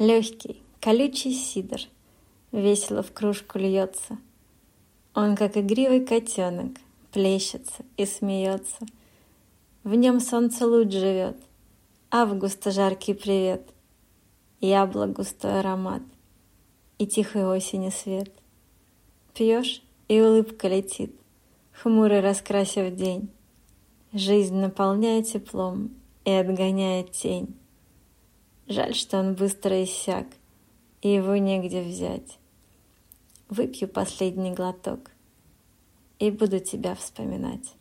Легкий, колючий сидр весело в кружку льется. Он, как игривый котенок, плещется и смеется. В нем солнце луч живет, августа жаркий привет, яблок густой аромат и тихой осени свет. Пьешь, и улыбка летит, хмурый раскрасив день. Жизнь наполняет теплом и отгоняет тень. Жаль, что он быстро иссяк, и его негде взять. Выпью последний глоток и буду тебя вспоминать.